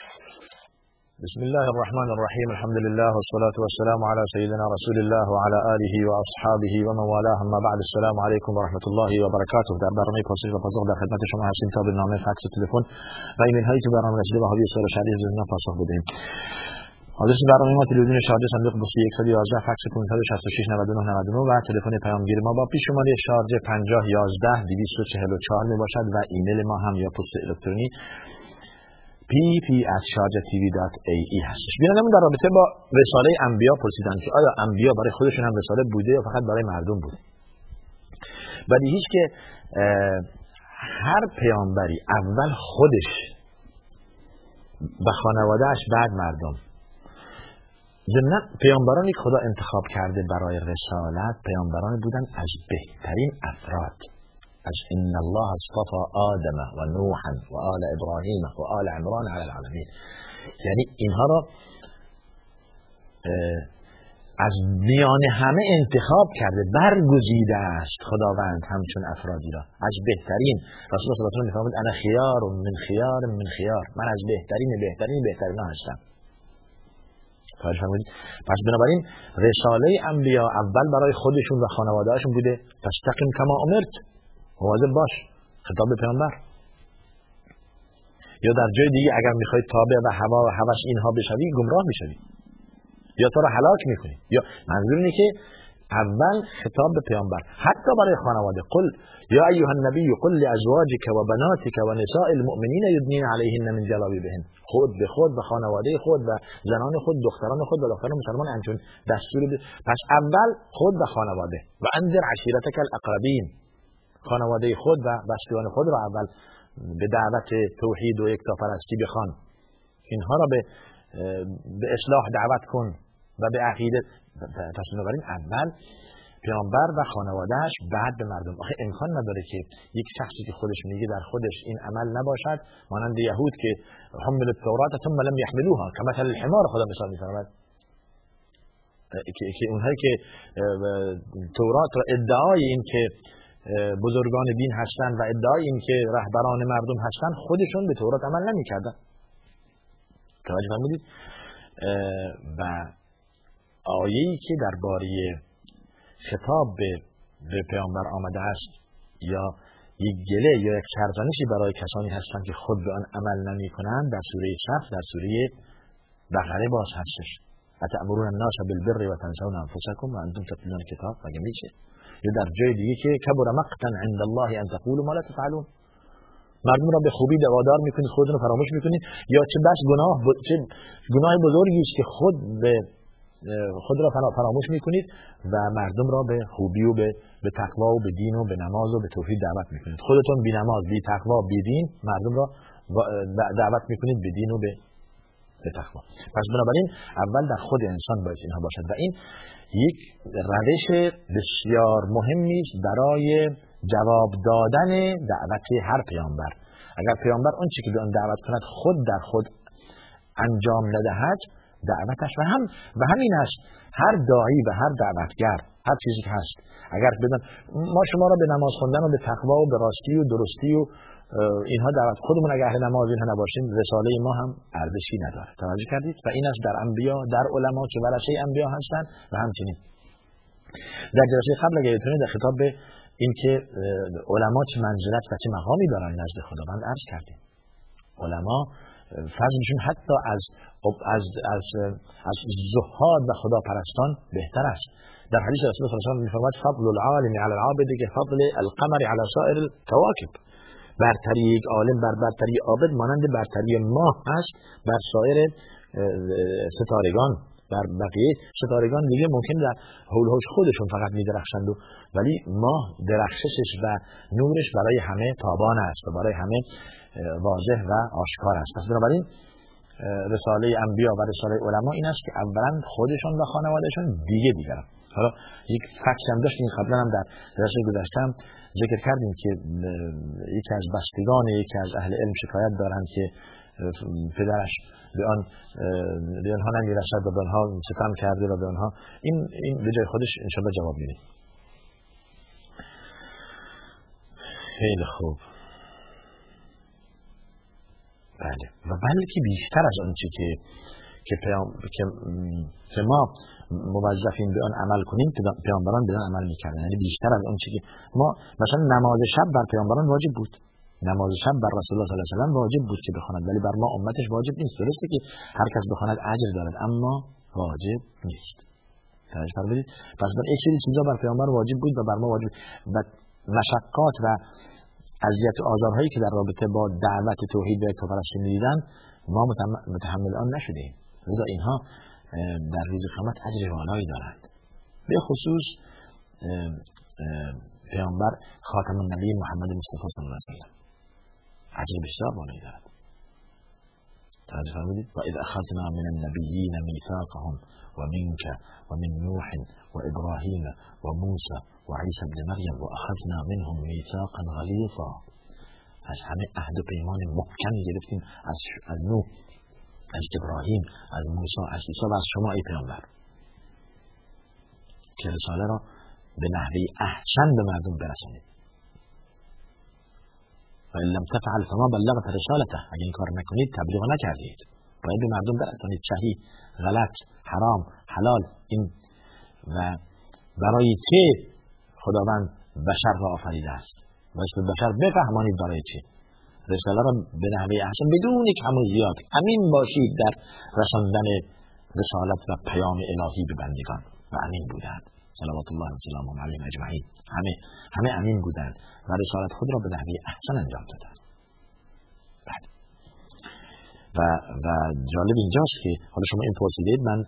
بسم الله الرحمن الرحيم الحمد لله والصلاة والسلام على سيدنا رسول الله وعلى آله وأصحابه ومن والاه اما بعد السلام عليكم ورحمة الله وبركاته در برنامه پرسش و پاسخ در خدمت شما هستیم تا به نامه فکس و تلفن و ایمیل هایی که برنامه رسیده و حاوی سوال شدید جزنا پاسخ بدهیم آدرس برنامه ما تلویزیون شارجه صندوق 111 فکس 566 99 99 و تلفن پیامگیر ما با پیش شماره شارژ 50 11 244 می باشد و ایمیل ما هم یا پست الکترونی pp@sharjatv.ae هستش. بینندمون در رابطه با رساله انبیا پرسیدن که آیا انبیا برای خودشون هم رساله بوده یا فقط برای مردم بوده؟ هیچ که هر پیامبری اول خودش و خانوادهش بعد مردم. ضمن پیامبرانی که خدا انتخاب کرده برای رسالت پیامبرانی بودن از بهترین افراد. از ان الله اصطفى آدم و نوحا و آل ابراهیم و آل عمران علی العالمین یعنی اینها را از میان همه انتخاب کرده برگزیده است خداوند همچون افرادی را. از بهترین. رسول الله صلی الله علیه و آله خیار من خیار من خیار. من از بهترین بهترین بهترین هستم. پس بنابراین رساله انبیا اول برای خودشون و خانوادهشون بوده. پس تقیم کما امرت. مواظب باش. خطاب به پیامبر. یا در جای دیگه اگر می‌خوای تابع و هوا و هوس اینها بشوی گمراه می‌شوی. یا تو را هلاک می‌کنی. یا منظور اینه که اول خطاب به پیامبر. حتی برای خانواده. قل یا ایها النبی قل لازواجک و بناتک و نساء المؤمنین یدنین علیهن من جلابیبهن. خود به خود و خانواده خود و زنان خود دختران خود و دختران مسلمان همچون دستور. پس اول خود و خانواده. و انذر عشیرتک الاقربین. خانواده خود و بستگان خود را اول به دعوت توحید و یکتاپرستی بخوان. اینها را به به اصلاح دعوت کن و به عقیده پس بنابراین اول پیامبر و خانوادهش بعد به مردم. آخه امکان نداره که یک شخصی که خودش میگه در خودش این عمل نباشد مانند یهود که حمل التورات ثم لم يحملوها كمثل الحمار خدا مثال میفرماد که اونهایی که تورات را ادعای این که بزرگان دین هستند و ادعای این که رهبران مردم هستند خودشون به تورات عمل نمی‌کردن. توجه فرمودید؟ و آیه‌ای که درباره خطاب به, به پیامبر آمده است یا یک گله یا یک سرزنشی برای کسانی هستند که خود به آن عمل نمی کنند در سوره صف در سوره بقره باز هستش. اتأمرون الناس بالبر و تنسون انفسکم و انتم تتلون کتاب مگه میشه یا در جای دیگه که کبر مقتا عند الله ان تقولوا ما لا تفعلون. مردم را به خوبی دوادار می‌کنید خودتون رو فراموش می‌کنید یا چه بس گناه چه گناه بزرگی است که خود به خود را فراموش می‌کنید و مردم را به خوبی و به به تقوا و به دین و به نماز و به توحید دعوت می‌کنید. خودتون بی نماز بی تقوا بی دین مردم را دعوت می‌کنید به دین و به به تقوا. پس بنابراین اول در خود انسان باید اینها باشد و این یک روش بسیار مهمی است برای جواب دادن دعوت هر پیامبر. اگر پیامبر اون چی که به آن دعوت کند خود در خود انجام ندهد دعوتش و هم و همین است هر داعی و هر دعوتگر هر چیزی که هست اگر بدن ما شما را به نماز خوندن و به تقوا و به راستی و درستی و اینها دعوت خودمون اگر اهل نماز اینها نباشیم رساله ما هم ارزشی نداره. توجه کردید؟ و این است در انبیا در علما که ورثه انبیا هستند و همچنین. در جلسه قبل اگر در خطاب به اینکه علما چه منزلت و چه مقامی دارن نزد خداوند عرض کردیم. علما فضلشون حتی از از از از زهاد و خداپرستان بهتر است. در حدیث رسول الله صلی الله علیه و میفرماید فضل العالم علی العابد که فضل القمر علی سائر الكواكب برتری یک عالم بر برتری عابد مانند برتری ماه است بر سایر ستارگان بر بقیه ستارگان دیگه ممکن در حول خودشون فقط می درخشند و ولی ماه درخششش و نورش برای همه تابان است و برای همه واضح و آشکار است. پس بنابراین رساله انبیا و رساله علما این است که اولا خودشون و خانوادهشون دیگه دیگرن حالا یک فکس هم داشتیم قبلا هم در درس گذاشتم ذکر کردیم که یکی از بستگان یکی از اهل علم شکایت دارند که پدرش به آن به آنها نمی‌رسد و به آنها ستم کرده و به آنها. این این به جای خودش انشالله جواب میده. خیلی خوب. بله. و بلکه بیشتر از آنچه که که, پیام... که ما موظفین به آن عمل کنیم پیامبران به آن عمل می‌کردن. یعنی بیشتر از آنچه که ما مثلا نماز شب بر پیامبران واجب بود. نماز شب بر رسول الله صلی الله علیه و سلم واجب بود که بخواند. ولی بر ما امتش واجب نیست. درسته که هر کس بخواند اجر دارد اما واجب نیست. توجه فرمودید. پس بر سری چیزا بر پیامبر واجب بود و بر ما واجب و مشقات و اذیت و آزارهایی که در رابطه با دعوت توحید و یکتاپرستی می‌دیدن ما متحمل آن نشدیم لذا اینها در روز قیامت اجر والایی دارند. به خصوص پیامبر خاتم النبی محمد مصطفی صلی الله علیه و سلم. اجر بسیار بالایی دارد. توجه فرمودید و اذ اخذنا من النبیین میثاقهم و منك و من نوح و ابراهیم و موسی و عیسی ابن مریم و اخذنا منهم میثاقا غلیظا. از همه عهد و پیمان محکمی گرفتیم از از نوح. از ابراهیم از موسی از عیسی و از شما ای پیامبر. که رساله را به نحوه احسن به مردم برسانید. و لم تفعل فما بلغت رسالته. اگه این کار نکنید تبلیغ نکردید. باید به مردم برسانید. صحیح غلط حرام حلال. این و برای چه خداوند بشر را آفریده است؟ و بشر بفهمانید برای چه. رساله را به نحوه احسن بدون کم و زیاد. امین باشید در رساندن رسالت و پیام الهی به بندگان. و امین بودند. صلوات الله و سلام علیهم اجمعین. همه همه امین بودند و رسالت خود را به نحوه احسن انجام دادند. و و جالب اینجاست که حالا شما این پرسیدید من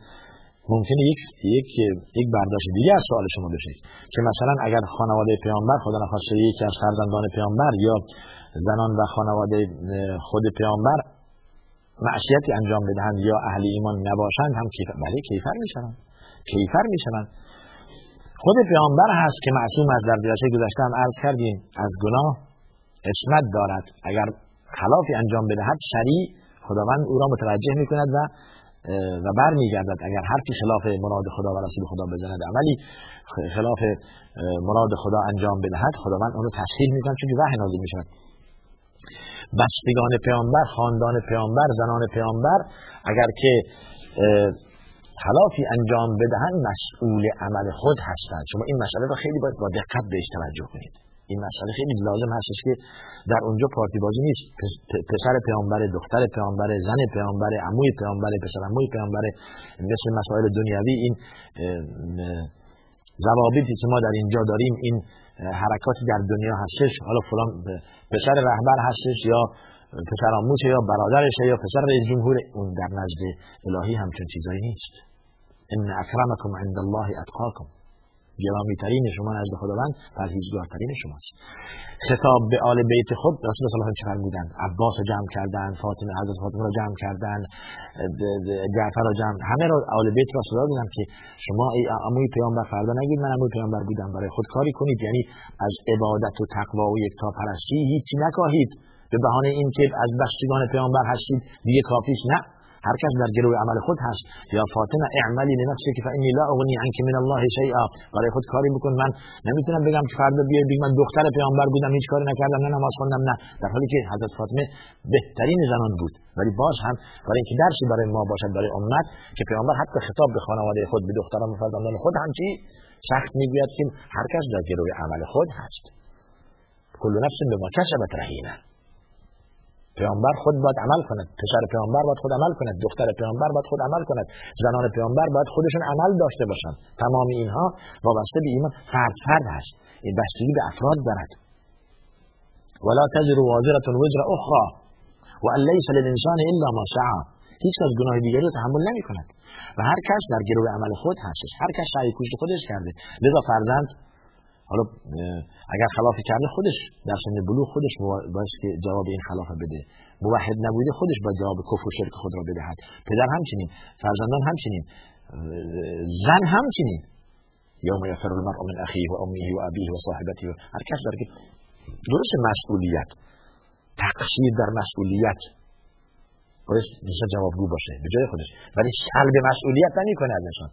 ممکنه یک یک یک برداشت دیگه از سوال شما بشه که مثلا اگر خانواده پیامبر خدا نخواسته یکی از فرزندان پیامبر یا زنان و خانواده خود پیامبر معصیتی انجام بدهند یا اهل ایمان نباشند هم کیفر بله کیفر می‌شوند. کیفر می‌شوند. خود پیامبر هست که معصوم از در جلسه گذشته هم عرض کردیم از گناه اسمت دارد. اگر خلافی انجام بدهد سریع خداوند او را متوجه می‌کند و و برمیگردد اگر حرفی خلاف مراد خدا و رسول خدا بزند. عملی خلاف مراد خدا انجام بدهد خداوند اون رو تسهیل می‌کنه چون وحی نازل می‌شود. بستگان پیامبر خاندان پیامبر زنان پیامبر اگر که خلافی انجام بدهند مسئول عمل خود هستند. شما این مسئله رو خیلی باید با دقت بهش توجه کنید. این مسئله خیلی لازم هستش که در اونجا پارتی بازی نیست. پسر پیامبر دختر پیامبر زن پیامبر عموی پیامبر پسر عموی پیامبر مثل مسائل دنیوی این ضوابطی که ما در اینجا داریم این حرکاتی در دنیا هستش. حالا فلان پسر رهبر هستش یا پسر آموشه یا برادرشه یا پسر رئیس جمهور اون در نزد الهی همچون چیزایی نیست. ان اکرمکم عند الله اتقاکم. گرامی ترین شما نزد خداوند پرهیزگارترین شماست. خطاب به آل بیت خود رسول الله چه فرمودند عباس رو جمع کردن فاطمه حضرت فاطمه رو جمع کردن جعفر رو جمع همه رو آل بیت را صدا زدن که شما ای عموی پیامبر فردا نگید من عموی پیامبر بودم برای خود کاری کنید. یعنی از عبادت و تقوا و یکتا پرستی هیچی نکاهید. به بهانه اینکه از بستگان پیامبر هستید دیگه کافیش نه. هر کس در گروه عمل خود هست. یا فاطمه اعملی لنفسی که فانی لا اغنی عنک من الله شیئا. برای خود کاری بکن. من نمی‌تونم بگم که فردا بیای بگم من دختر پیامبر بودم هیچ کاری نکردم نه نماز خوندم نه. در حالی که حضرت فاطمه بهترین زنان بود. ولی باز هم برای اینکه درسی برای ما باشد برای امت که پیامبر حتی خطاب به خانواده خود به دختران و فرزندان خود هم چی؟ سخت می‌گوید که هر کس در گروه عمل خود هست. کل نفس به ما کسبت رهینه پیامبر خود باید عمل کند. پسر پیامبر باید خود عمل کند. دختر پیامبر باید خود عمل کند. زنان پیامبر باید خودشون عمل داشته باشند تمام اینها وابسته به ایمان فرد فرد هست این بستگی به افراد دارد. ولا تزر وازره وزر اخرى و ان لیس للانسان الا ما سعى هیچ از گناه دیگری تحمل نمی کند. و هر کس در گروه عمل خود هستش. هر کس سعی کوشش خودش کرده. لذا فرزند حالا اگر خلافی کرده خودش در سن بلوغ خودش باید که جواب این خلاف بده. موحد نبوده خودش باید جواب کفر و شرک خود را بدهد. پدر همچنین فرزندان همچنین زن همچنین. یوم یفر المرء من اخیه و امیه و ابیه و صاحبته هر کس داره که درست مسئولیت تقصیر در مسئولیت باید جوابگو باشه. به جای خودش. ولی سلب مسئولیت نمی‌کنه از انسان.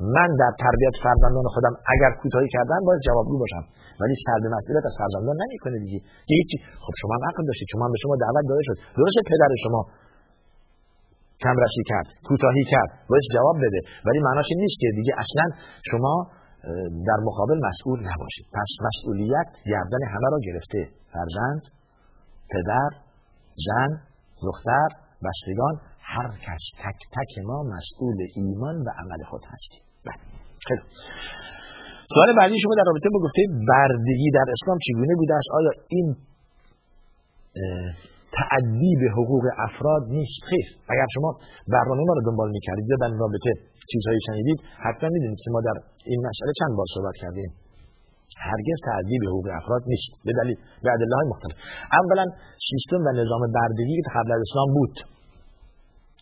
من در تربیت فرزندان خودم اگر کوتاهی کردم باز جوابگو باشم. ولی سلب مسئولیت از فرزندان نمی‌کنه دیگه. هیچی. خب شما هم عقل داشتید. شما به شما دعوت داده شد. درسته پدر شما کمرشی کرد کوتاهی کرد باید جواب بده. ولی معناش این نیست که دیگه اصلا شما در مقابل مسئول نباشید. پس مسئولیت گردن همه را گرفته. فرزند پدر زن دختر بستگان. هر کس تک تک ما مسئول ایمان و عمل خود هستیم. بله. خیلی سوال بعدی شما در رابطه با گفته بردگی در اسلام چگونه بوده است آیا این تعدی به حقوق افراد نیست؟ خیر. اگر شما برنامه ما رو دنبال می‌کردید یا در رابطه چیزهایی شنیدید حتما می‌دونید که ما در این مسئله چند بار صحبت کردیم. هرگز تعدی به حقوق افراد نیست. به دلیل به ادله های مختلف. اولا سیستم و نظام بردگی که قبل از اسلام بود.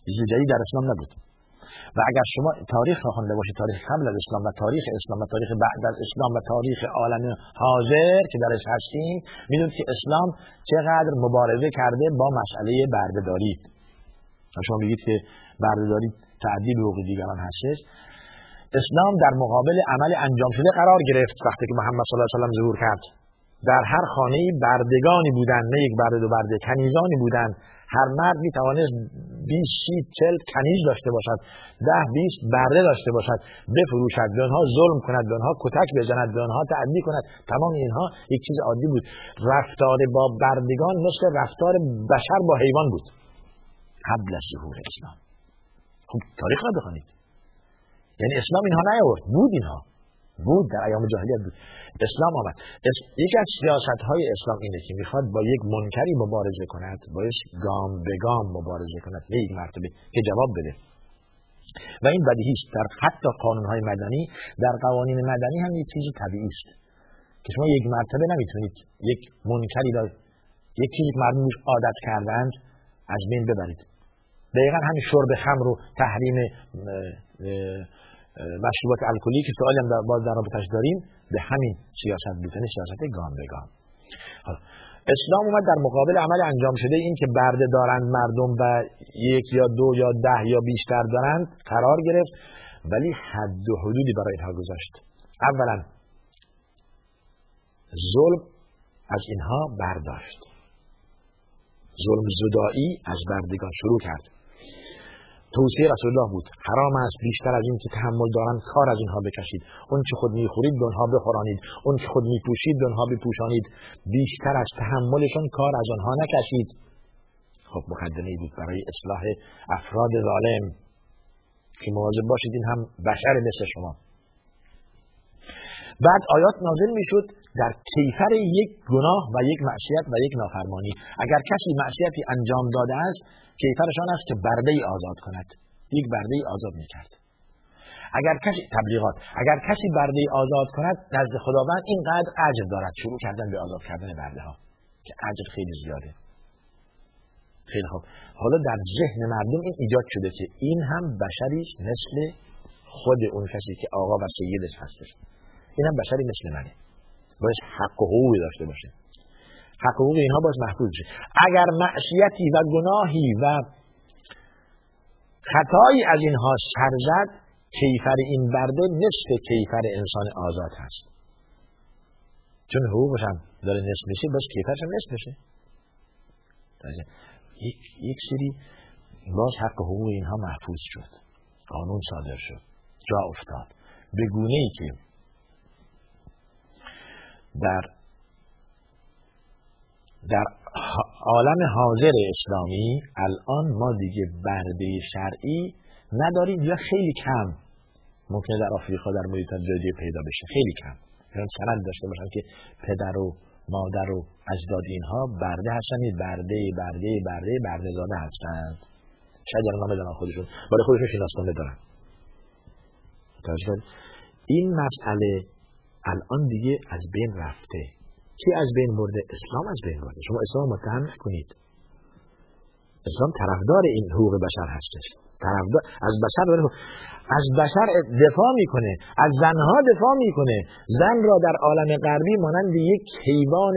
چیز جدید در اسلام نبود. و اگر شما تاریخ را خوانده باشید تاریخ قبل از اسلام و تاریخ اسلام و تاریخ بعد از اسلام و تاریخ عالم حاضر که درش هستیم می‌دونید که اسلام چقدر مبارزه کرده با مسئله بردهداری. شما میگید که بردهداری تعدی به حقوق دیگران هستش. اسلام در مقابل عمل انجام شده قرار گرفت وقتی که محمد صلی الله علیه و سلم ظهور کرد. در هر خانه بردگانی بودند نه یک برده دو برده کنیزانی بودند هر مرد می توانست 20 سی 40 کنیز داشته باشد ده 20 برده داشته باشد بفروشد به آنها ظلم کند به آنها کتک بزند به آنها تعدی کند. تمام اینها یک چیز عادی بود. رفتار با بردگان مثل رفتار بشر با حیوان بود. قبل از ظهور اسلام. خب تاریخ را بخوانید. یعنی اسلام اینها نیاورد. بود اینها. بود در ایام جاهلیت بود. اسلام آمد. یکی از سیاست های اسلام اینه که می‌خواد با یک منکری مبارزه کند باید گام به گام مبارزه کند. نه یک مرتبه که جواب بده. و این بدیهی است. در حتی قانون های مدنی در قوانین مدنی هم یک چیزی طبیعی است که شما یک مرتبه نمی‌تونید یک منکری را یک چیزی که مردم عادت کردند از بین ببرید. دقیقا همین شرب خمر و تحریم مشروبات الکلی که سوالی هم باز در رابطش داریم به همین سیاست یعنی سیاست گام به گام اسلام اومد در مقابل عمل انجام شده این که برده دارند مردم و یک یا دو یا ده یا بیشتر دارند قرار گرفت ولی حد و حدودی برای اینها گذاشت. اولا ظلم از اینها برداشت. ظلم زدایی از بردگان شروع کرد. توصیه رسول الله بود. حرام است بیشتر از این که تحمل دارند کار از اینها بکشید. اون که خود می‌خورید به آنها بخورانید. اون که خود میپوشید به آنها بپوشانید. بیشتر از تحملشون کار از آنها نکشید. خب مقدمه بود برای اصلاح افراد ظالم. که مواظب باشید این هم بشر مثل شما. بعد آیات نازل می‌شد. در کیفر یک گناه و یک معصیت و یک نافرمانی. اگر کسی معصیتی انجام داده است کیفرشان است که برده ای آزاد کند. یک برده ای آزاد می‌کرد. اگر کسی تبلیغات اگر کسی برده ای آزاد کند نزد خداوند اینقدر اجر دارد. شروع کردن به آزاد کردن برده ها که اجر خیلی زیاده. خیلی خوب. حالا در ذهن مردم این ایجاد شده که این هم بشری مثل خود اون کسی که آقا و سیدش هستش. این هم بشری مثل منه. باید حق و حقوقی داشته باشه. حق حقوق اینها باز محفوظ شه اگر معصیتی و گناهی و خطایی از اینها سر زد کیفر این برده نصف کیفر انسان آزاد هست. چون حقوقش هم داره نصف میشه باز کیفرش هم نصف میشه. یک, یک سری باز حق حقوق اینها محفوظ شد. قانون صادر شد. جا افتاد. به گونه ای که در در عالم حاضر اسلامی الان ما دیگه برده شرعی نداریم یا خیلی کم. ممکنه در آفریقا در محیط جدی پیدا بشه. خیلی کم. یعنی سند داشته باشن که پدر و مادر و اجداد اینها برده هستن برده برده برده برده زاده هستند شاید نامه دارن خودشون. برای خودشون شناسنامه دارن. این مسئله الان دیگه از بین رفته. کی از بین برده؟ اسلام از بین برده شما اسلام متهم کنید. اسلام طرفدار این حقوق بشر هستش. طرفدار از بشر از بشر دفاع می‌کنه. از زنها دفاع می‌کنه. زن را در عالم غربی مانند یک حیوان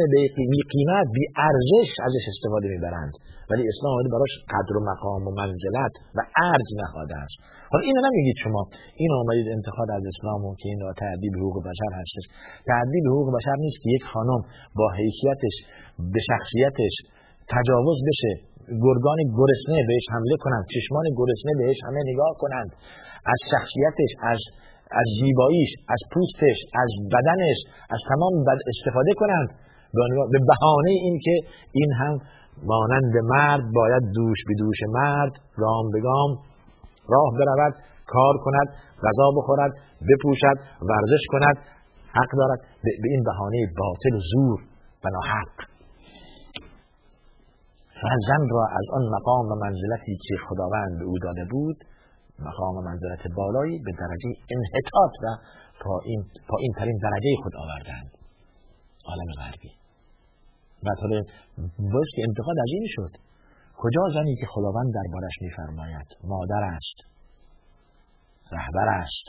بی قیمت بی ارزش ازش استفاده می‌برند. ولی اسلام آمده براش قدر و مقام و منزلت و ارج نهاده است. حالا اینو نمیگید شما. این آمدید انتقاد از اسلام و که این تعدیل حقوق بشر هستش. تعدیل حقوق بشر نیست که یک خانم با حیثیتش به شخصیتش تجاوز بشه گرگان گرسنه بهش حمله کنند چشمان گرسنه بهش همه نگاه کنند. از شخصیتش از از زیباییش از پوستش از بدنش از تمام بد استفاده کنند. به بهانه این که این هم مانند مرد باید دوش به دوش مرد گام به گام راه برود کار کند غذا بخورد بپوشد ورزش کند. حق دارد. به این بهانه باطل و زور و ناحق زن را از آن مقام و منزلتی که خداوند به او داده بود مقام و منزلت بالایی به درجه انحطاط و پایین پایین ترین درجه خود آوردند. عالم غربی. و طور باز که انتقاد این شد. کجا زنی که خداوند دربارش میفرماید؟ مادر است رهبر است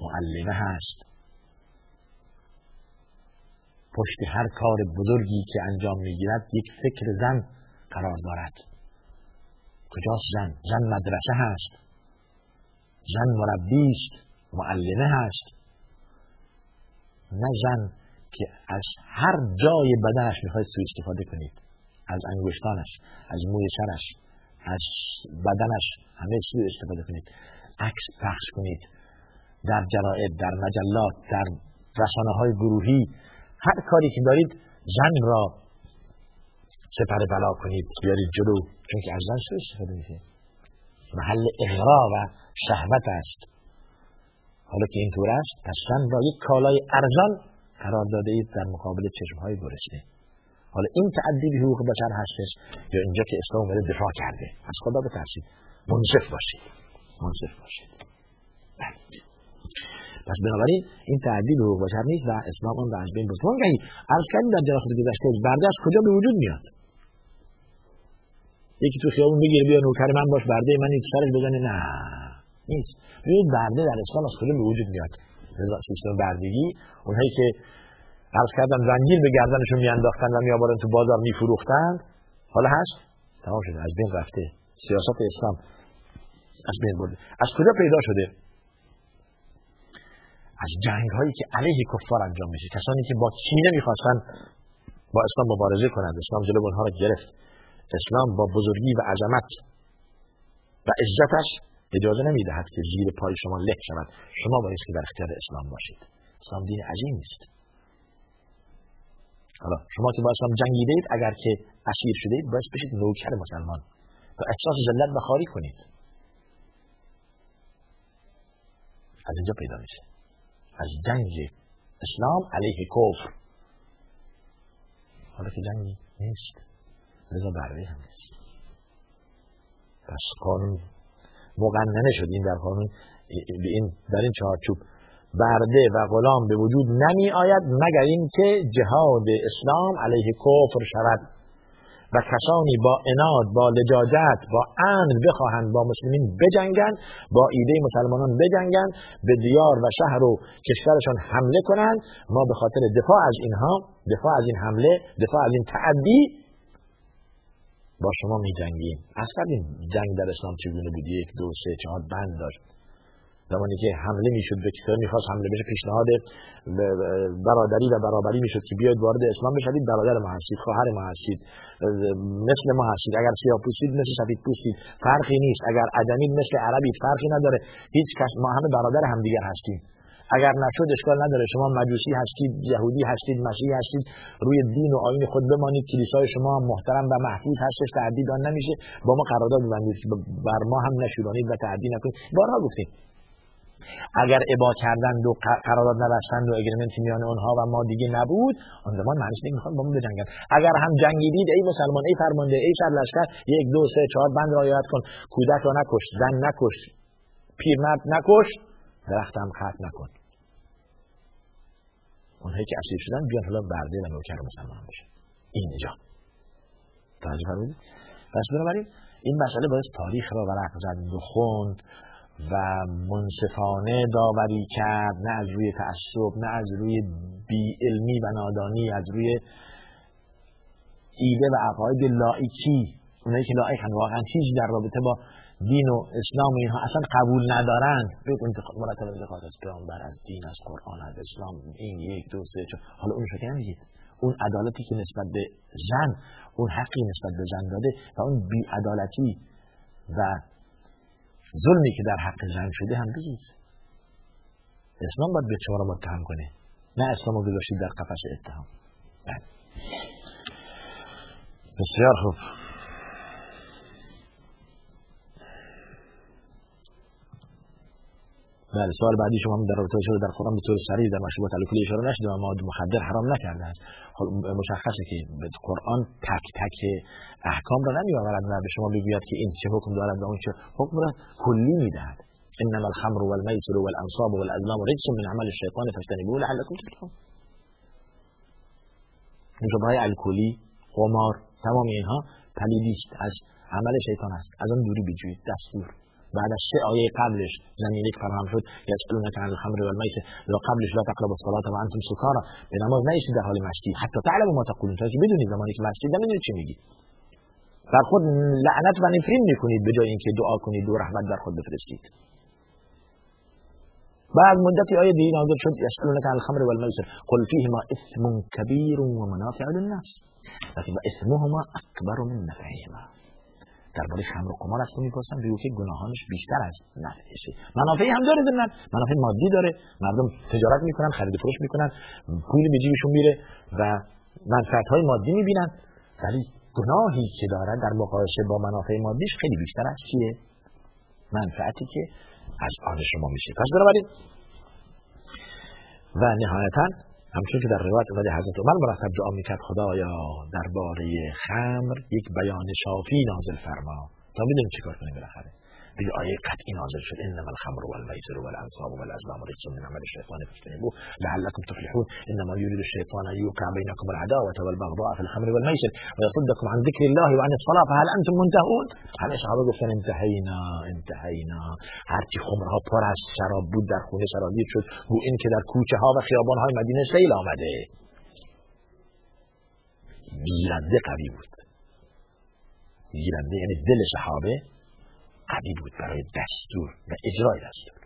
معلمه هست. پشت هر کار بزرگی که انجام می‌گیرد یک فکر زن قرار دارد. کجاست زن؟ زن مدرسه هست. زن مربی است معلمه هست. نه زن که از هر جای بدنش می‌خواید سوء استفاده کنید. از انگشتانش از موی سرش از بدنش همه سوء استفاده کنید. عکس پخش کنید. در جرائد در مجلات در رسانه های گروهی هر کاری که دارید زن را سپر بلا کنید. بیارید جلو. چون که از زن سو استفاده میشه محل اغرا و شهوت است. حالا که اینطور است پس زن را یک کالای ارزان قرار داده اید در مقابل چشم های گرسنه. حالا این تعدی به حقوق بشر هستش یا اینجا که اسلام اومده دفاع کرده؟ از خدا بترسید. منصف باشید. منصف باشید. بله. پس بنابراین این تعدی به حقوق بشر نیست و اسلام اون را از بین برد گهی عرض کردیم در جلسات گذشته برده از کجا به وجود میاد؟ یکی تو خیابون بگیره بیا نوکر من باش برده من این سرش بزنه. نه نیست. ببینید برده در اسلام از کجا به وجود میاد؟ سیستم بردگی اونهایی که عرض کردم زنجیر به گردنشون میانداختن و میآوردن تو بازار میفروختند. حالا هست؟ تمام شده از بین رفته. سیاست اسلام. از بین برده. از کجا پیدا شده؟ از جنگ هایی که علیه کفار انجام میشه. کسانی که با کینه می‌خواستن با اسلام مبارزه کنند. اسلام جلو اونها را گرفت. اسلام با بزرگی و عظمت و عزتش اجازه نمی‌دهد که زیر پای شما له شود. شما باید که در اختیار اسلام باشید. اسلام دین عظیم است حالا شما که با اسلام جنگیدید اگر که اسیر شدید باید بشید نوکر مسلمان. و احساس ذلت و خاری کنید. از اینجا پیدا میشه. از جنگ اسلام علیه کفر. حالا که جنگی نیست لذا برده هم نیست. پس قانون مقننه شد. این در قانون این در این چارچوب برده و غلام به وجود نمی آید مگر اینکه جهاد اسلام علیه کفر شود و کسانی با اناد با لجاجت با امن بخواهند با مسلمین بجنگند با ایده مسلمانان بجنگند به دیار و شهر و کشورشان حمله کنند. ما به خاطر دفاع از اینها دفاع از این حمله دفاع از این تعدی با شما می جنگیم از جنگ در اسلام چگونه بود؟ یک دو سه چهار بند داشت. زمانی که حمله می‌شد به کسی می‌خواست حمله بشه پیشنهاد برادری و برابری می‌شد که بیاید وارد اسلام بشید برادر ما هستید خواهر ما هستید مثل ما هستید. اگر سیاه پوستید مثل سفید پوستید. فرقی نیست. اگر عجمید مثل عربی فرقی نداره. هیچ کس ما همه برادر همدیگر هستیم. اگر نشد اشکال نداره. شما مجوسی هستید یهودی هستید مسیحی هستید. روی دین و آیین خود بمانید. کلیسای شما هم محترم و محفوظ هستش. تعدی آن نمیشه. با ما قرارداد ببندید. بر ما هم نشورانید و تعدی نکنید. بارها گفتیم. اگر ابا کردند و قرارداد نبستند و اگریمنتی میان اونها و ما دیگه نبود آن زمان معنیش می‌خوان با ما بجنگن. اگر هم جنگیدید ای مسلمان ای فرمانده ای سرلشکر یک دو سه چهار بند رعایت کن. کودک را نکش زن نکش پیرمرد نکش درخت هم قطع نکن. اونهایی که اسیر شدن بیان حالا برده و نوکر مسلمان بشن این نجات. توجه فرمودید؟ پس بنابراین این مسئله باید تاریخ را ورق زد و خوند. و منصفانه داوری کرد نه از روی تعصب نه از روی بی علمی و نادانی از روی ایده و عقاید لایکی اونایی که لایک واقعا چیزی در رابطه با دین و اسلام و اینها اصلا قبول ندارند بید انتقاد مرتب انتقاد از پیامبر از دین از قرآن از اسلام این یک دو سه چه حالا اون شکل نمیگید. اون عدالتی که نسبت به زن اون حقی نسبت به زن داده و اون بی عدالتی و ظلمی که در حق زن شده هم بگید. اسلام باید به رو متهم کنه. نه اسلام رو گذاشتید در قفس اتهام. بله. بسیار خوب. بله سوال بعدی شما در رابطه شده در قرآن به طور سریع در مشروبات الکلی اشاره نشده و مواد مخدر حرام نکرده است. خب مشخصه که قرآن تک تک احکام را نمیآورد و به شما بگوید که این چه حکم دارد و اون چه حکم را کلی می‌دهد. انما الخمر والميسر والانصاب والازلام رجس من عمل الشیطان فاجتنبوه لعلكم تفلحون. نوشابه الکلی قمار تمام اینها پلیدی از عمل شیطان است. از آن دوری بجویید. دستور. بعد از سه آیه قبلش زمینه که فراهم شد یسالونک عن الخمر والمیسر و قبلش لا تقربوا الصلاة و أنتم سکارا به نماز نیستید در حال مستی حتی تعلم ما تقولون. تا که بدونید زمانی که مستی نمیدونید چی میگید بر خود لعنت و نفرین میکنید به جای اینکه دعا کنید و رحمت در خود بفرستید بعد مدتی آیه دیگه نازل شد یسالونک عن الخمر والمیسر قل فیهما إثم كبير ومنافع للناس. لكن إثمهما اکبر من نفعهما. درباره خمر و قمار از تو می‌پرسن بگو که گناهانش بیشتر از نفعشه. منافعی هم داره زمین منافع مادی داره. مردم تجارت می‌کنن خرید فروش می‌کنن. پول به جیبشون میره و منفعت های مادی می‌بینن. ولی گناهی که داره در مقایسه با منافع مادیش خیلی بیشتر از چیه؟ منفعتی که از آن شما میشه. پس بنابراین و نهایتا همچون که در روایت اومده حضرت عمر مرتب دعا می‌کرد خدایا درباره خمر یک بیان شافی نازل فرما. تا بدونیم چیکار کنیم بالاخره. دیگه آیه قطعی نازل شد إنما الخمر والميسر والأنصاب والأزلام رجس من عمل الشيطان فاجتنبوه لعلكم تفلحون. إنما يريد الشيطان أن يوقع بينكم العداوة والبغضاء في الخمر والميسر ويصدكم عن ذكر الله وعن الصلاة. فهل أنتم منتهون؟ همه صحابه گفتن انتهینا انتهینا هرچی خمرها پر از شراب بود در خونه سرازیر شد. گو این که در کوچه ها و خیابان های مدینه سیل آمده. گیرنده قوی بود. گیرنده یعنی دل صحابه. قوی بود برای دستور و اجرای دستور.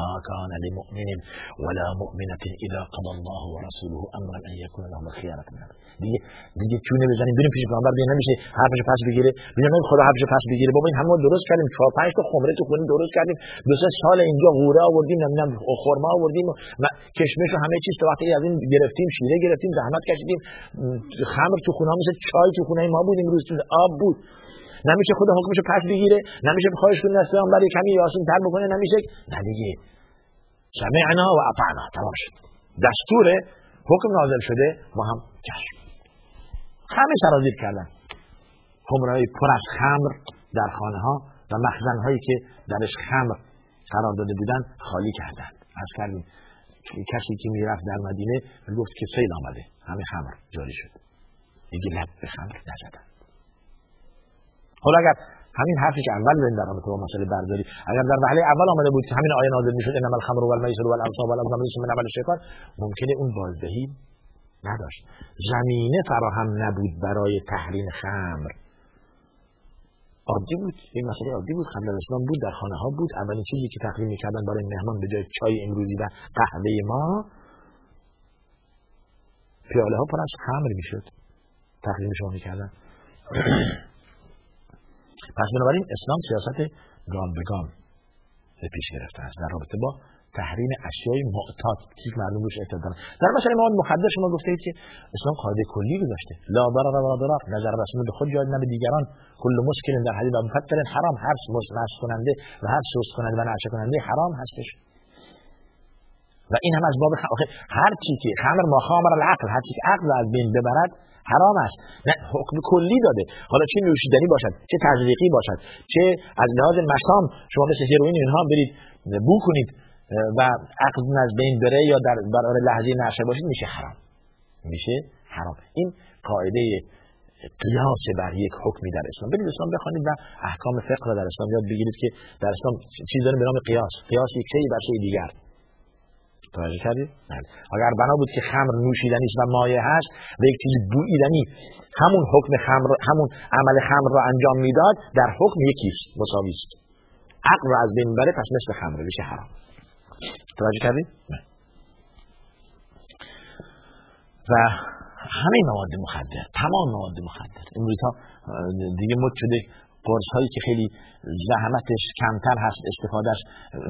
ما كان لمؤمن ولا مؤمنة اذا قضى الله ورسوله امرا ان يكون لهم الخيارة من دیگه دیگه چونه بزنیم؟ بریم پیش پیامبر ببین نمیشه حرفش پس بگیره. ببین خدا حرفش پس بگیره. بابا این همون درست کردیم. 4 5 تا خمره تو خونه درست کردیم. دو سه سال اینجا غوره آوردیم نمی‌دونم خرما آوردیم و کشمش و همه چیز تو وقتی از این گرفتیم شیره گرفتیم زحمت کشیدیم. خمر تو خونه مثل چای تو خونه ما بود امروز تو آب بود. نمیشه خود حکمشو پس بگیره نمیشه خواهش کنه از برای کمی یاسین تر بکنه نمیشه نه دیگه. سمعنا و اطعنا. تمام شد. دستور حکم نازل شده. ما هم چشم همه سرازیر کردن. خمرهای پر از خمر در خانه ها و مخزن هایی که درش خمر قرار داده بودن خالی کردن. از کردیم. کسی که می‌رفت در مدینه گفت که سیل آمده. همه خمر جاری شد. دیگه لب به خمر نزدن. حالا اگر همین حرفی که اول در رابطه با مسئله برداری اگر در وهله اول آمده بود که همین آیه نازل می‌شد انما الخمر والمیسر والانصاب والازلام رجس من عمل الشیطان ممکنه اون بازدهی نداشت. زمینه فراهم نبود برای تحریم خمر. عادی بود. این مسئله عادی بود. قبل اسلام بود در خانه ها بود. اولین چیزی که تقدیم می‌کردن برای مهمان به جای چای امروزی و قهوه ما پیاله ها پر از خمر می‌شد. تقدیم شما می‌کردن. پس بنابراین اسلام سیاست گام به گام به پیش گرفته است. در رابطه با تحریم اشیای معتاد. که معلوم روش اعتاد دارن. در مثلا مواد مخدر شما گفته اید که اسلام قاعده کلی گذاشته. لا ضرر ولا ضرر. نظر رسول به خود جای نه به دیگران کل مسکن در حدیث مفتر حرام. هر مست کننده و هر سوس کننده و نعشه کننده حرام هستش. و این هم از باب خ... هر چی که خمر ما خامر العقل. هر چی که عقل از بین ببرد حرام است. نه حکم کلی داده. حالا چه نوشیدنی باشد. چه تزریقی باشد؟ چه از لحاظ مسام شما مثل هیروئین اینها برید بو کنید و عقل از بین بره یا در برای لحظه نشه باشید میشه حرام. میشه حرام. این قاعده قیاس بر یک حکمی در اسلام. برید اسلام بخوانید و احکام فقه را در اسلام یاد بگیرید که در اسلام چیزی داره به نام قیاس. قیاس یک شی بر شی دیگر. توجه کردید بله اگر بنا بود که خمر نوشیدنی و مایه هست و یک چیزی بوییدنی همون حکم خمر همون عمل خمر را انجام می‌داد در حکم یکیست مساوی است. عقل را از بین بره پس مثل خمر بشه حرام. توجه کردید و همه مواد مخدر تمام مواد مخدر. امروز ها دیگه مد شده قرص هایی که خیلی زحمتش کمتر هست استفادهش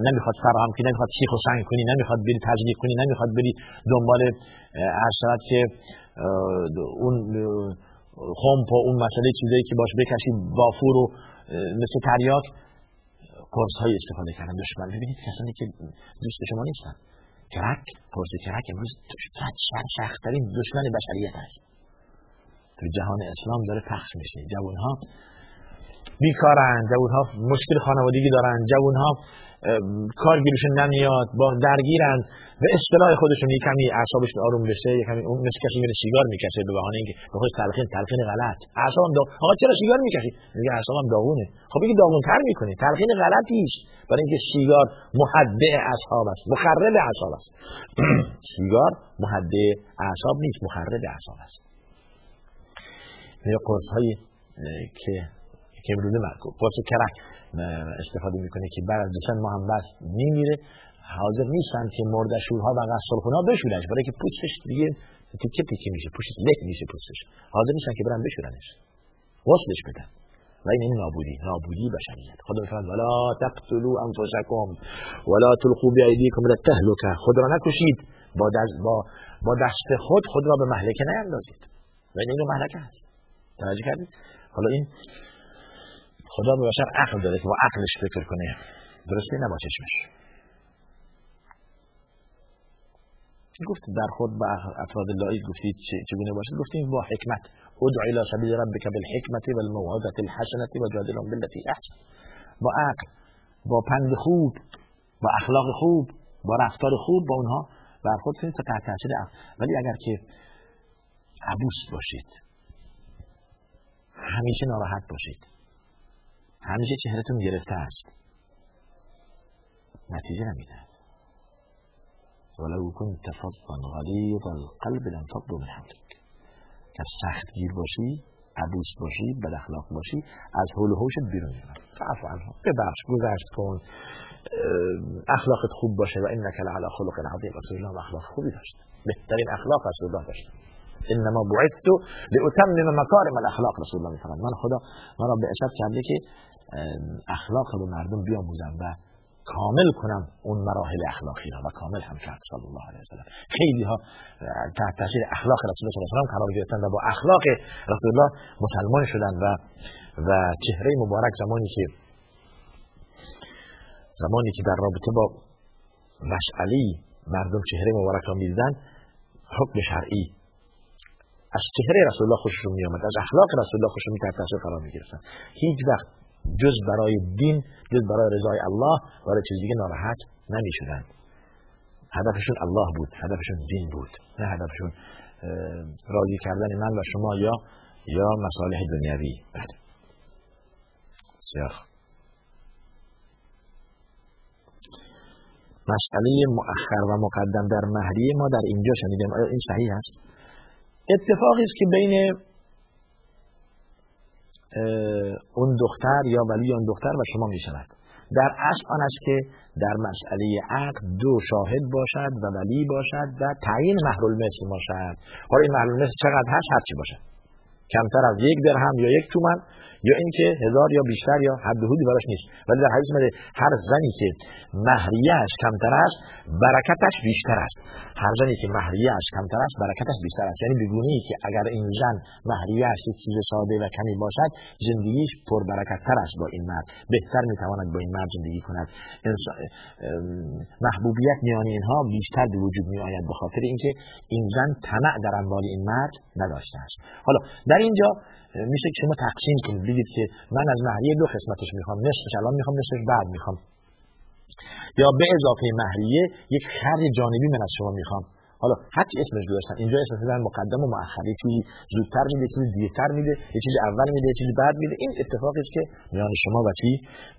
نمی‌خواد فراهم کنی نمی‌خواد سیخ و سنگ کنی نمی‌خواد بری تجلیق کنی نمی‌خواد بری دنبال هر که اون خمپ و اون مسئله چیزایی که باش بکشی بافور و مثل تریاک قرص های استفاده کردن. دشمن ببینید کسانی که دوست شما نیستن. کرک قرص کرک امروز صد سختترین دشمن بشریت است. تو جهان اسلام داره پخش میشه. جوان ها بیکارن جوان ها مشکل خانوادگی دارن جوان ها کارگیرشون نمیاد با درگیرن و اصطلاح خودشون یه کمی اعصابشون آروم بشه یه کمی اون مثل کسی میره سیگار می‌کشه به بهانه اینکه به خودش تلقین تلقین غلط. اعصابم دا... آقا چرا سیگار می‌کشی؟ میگه اعصابم داغونه. خب بگی داغونتر می‌کنی. تلقین غلطی است برای اینکه سیگار محده اعصاب است مخرب اعصاب است. سیگار محده اعصاب نیست مخرب اعصاب است. یه قرص که که امروزه قرص کرک استفاده می‌کنه که بعد از هم بس میمیره. حاضر نیستن که مردشورها و غسالخونه ها بشورنش برای که پوستش دیگه تیکه تیکه میشه پوستش لک میشه پوستش. حاضر نیستن که برن بشورنش. غسلش بدن. و این این نابودی نابودی بشریت خدا میفرماد ولا تقتلوا انفسکم ولا تلقوا بایدیکم الى التهلكه خود را نکشید. با دست با با دست خود خود را به مهلکه نیندازید. و این اینو مهلکه هست توجه کردید؟ حالا این خدا به بشر عقل داده که با عقلش فکر کنه درسته؟ نه با چشمش. گفتید در خود با افراد لایی گفتید چگونه باشید گفتیم با حکمت. ادع الى سبیل ربک بالحکمت والموعظه الحسنه وجادلهم بالتي احسن با عقل با پند خوب با اخلاق خوب با رفتار خوب با اونها. برخورد کنید تا تحت تاثیر ولی اگر که عبوس باشید همیشه ناراحت باشید. همیشه چهرهتون گرفته است. نتیجه نمی‌دهد ولو كنت فظا غلیظ القلب لانفضوا من حولك که سختگیر باشی عبوس باشی بد اخلاق باشی از حول و حوشت بیرون میاد فعفو عنها. ببخش گذشت کن. اخلاقت خوب باشه و انك لعلى خلق عظیم. رسول الله اخلاق خوبی داشت. بهترین اخلاق رسول الله داشت انما بعثت لاتمم مکارم الاخلاق رسول الله میفرماد من خدا من را به اشد کرده که اخلاق رو مردم بیاموزم و کامل کنم اون مراحل اخلاقی را و کامل هم کرد صلی الله علیه وسلم خیلی ها تحت تاثیر اخلاق رسول الله صلی الله علیه و قرار گرفتن و با اخلاق رسول الله مسلمان شدن و و چهره مبارک زمانی که زمانی که در رابطه با مشعلی مردم چهره مبارک را می‌دیدن حکم شرعی از چهره رسول الله خوششون می آمد از اخلاق رسول الله خوششون تحت تاثیر قرار می هیچ وقت جز برای دین جز برای رضای الله برای چیز دیگه ناراحت نمی هدفشون الله بود هدفشون دین بود نه هدفشون راضی کردن من و شما یا یا مصالح دنیوی بله. بسیار مسئله مؤخر و مقدم در مهریه ما در اینجا شنیدیم. این صحیح است؟ اتفاقی است که بین اون دختر یا ولی اون دختر و شما می شود در اصل آن است که در مسئله عقد دو شاهد باشد و ولی باشد و تعیین محرول مثل باشد. حالا این مثل چقدر هست؟ هرچی باشد کمتر از یک درهم یا یک تومن یا اینکه هزار یا بیشتر یا حد حدودی براش نیست. ولی در حدیث میگه هر زنی که مهریهش کمتر است برکتش بیشتر است. هر زنی که مهریهش کمتر است برکتش بیشتر است. یعنی بگونه ای که اگر این زن مهریهش یک چیز ساده و کمی باشد زندگیش پر برکتتر است با این مرد. بهتر می‌تواند با این مرد زندگی کند. محبوبیت میان اینها بیشتر به وجود می آید به خاطر اینکه این زن طمع در اموال این مرد نداشته است. حالا در اینجا میشه که شما تقسیم کنید. بگید که من از مهریه دو قسمتش می‌خوام نصفش الان می‌خوام نصفش بعد می‌خوام. یا به اضافه مهریه یک خرج جانبی من از شما می‌خوام. حالا هر چی اسمش گذاشتن اینجا اسم می‌ذارن مقدم و مؤخر چیزی زودتر میده چیزی دیرتر میده یه چیزی اول میده یه چیزی بعد میده. این اتفاقی که میان شما و چی؟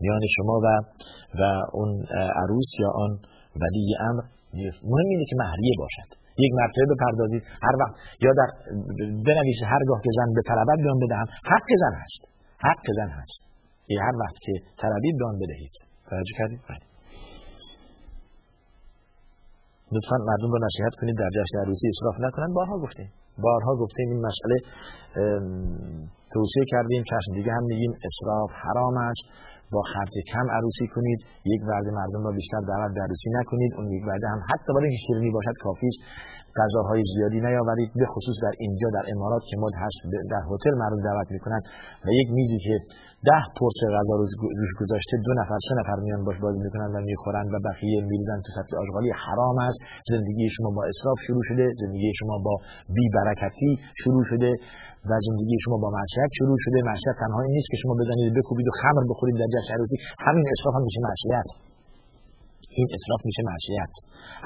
میان شما و و اون عروس یا آن ولی امر. مهم اینه که مهریه باشد. یک مرتبه بپردازید. هر وقت یا در بنویسید هرگاه که زن به طلبت بیان بدهم حق زن هست. حق زن هست. یه هر وقت که طلبید بیان بدهید. توجه کردید؟ بله. لطفا مردم رو نصیحت کنید در جشن عروسی اصراف نکنن. بارها گفتیم. بارها گفتیم این مسئله توصیه کردیم چشم دیگه هم میگیم اصراف حرام است. با خرج کم عروسی کنید یک وعده مردم را بیشتر دعوت به عروسی نکنید اون یک وعده هم حتی برای اینکه شیرینی باشد کافی است غذاهای زیادی نیاورید به خصوص در اینجا در امارات که مد هست در هتل مردم دعوت می‌کنن و یک میزی که ده پرس غذا رو روش گذاشته دو نفر سه نفر میان باش بازی می‌کنن و می‌خورن و بقیه میریزن تو سطح آشغالی. حرام است. زندگی شما با اسراف شروع شده. زندگی شما با بی برکتی شروع شده. و زندگی شما با معصیت شروع شده. معصیت تنها این نیست که شما بزنید بکوبید و خمر بخورید در جشن عروسی. همین اسراف هم میشه معصیت. این اسراف میشه معصیت.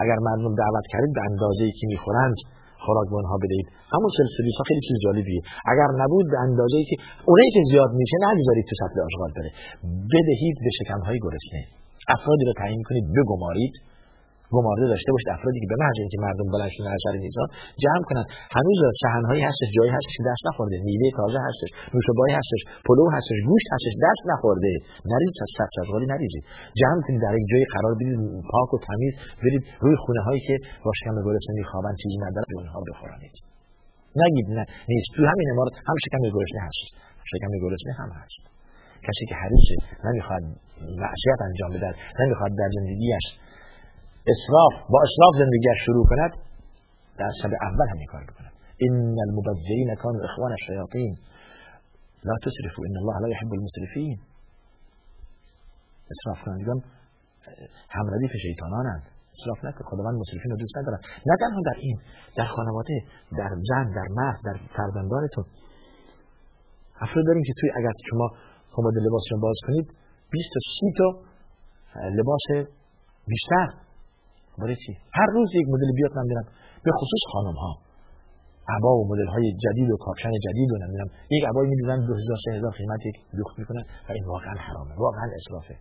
اگر مردم دعوت کردید به اندازه ای که می‌خورند خوراک به اونها بدهید. همون سلسلی خیلی چیز جالبیه. اگر نبود به اندازه ای که اونایی که زیاد میشه نگذارید تو سطل آشغال بره. بدهید به شکمهای گرسنه. افرادی رو تعیین کنید بگمارید. گمارده داشته باشید افرادی که به محض اینکه مردم بلنشون از سر میزان جمع کنن هنوز صحنهایی هستش جایی هستش که دست نخورده میوه تازه هستش نوشابه هستش پلو هستش گوشت هستش دست نخورده نریز از سبز غالی نریزید جمع کنید در یک جایی قرار بدید پاک و تمیز برید روی خونه هایی که با شکم گرسنه میخوابن چیزی نداره به اونها بخورانید نگید نه نیست تو همین امارات هم شکم گرسنه هست شکم گرسنه هم هست کسی که حریصه نمی‌خواد معصیت انجام بده نمی‌خواد در زندگیش اسراف با اسراف زندگی شروع کند در سب اول همین کار بکند. ان المبذرین كانوا اخوان الشیاطین لا تسرفوا ان الله لا يحب المسرفين. اسراف کنندگان هم ردیف شیطانانند. اسراف نکن خداوند مسرفین رو دوست ندارن. نه تنها در این در خانواده در زن در مرد در فرزندانتون. افراد داریم که توی اگر شما کمد لباس باز کنید 20 تا 30 تا لباس بیشتر. برای چی؟ هر روز یک مدل بیاد من به خصوص خانم ها عبا و مدل های جدید و کاپشن جدید و نمی‌دونم. یک عبای میدیزن 2000 3000 قیمت یک لخت می‌کنن و این واقعا حرامه. واقعا اسرافه.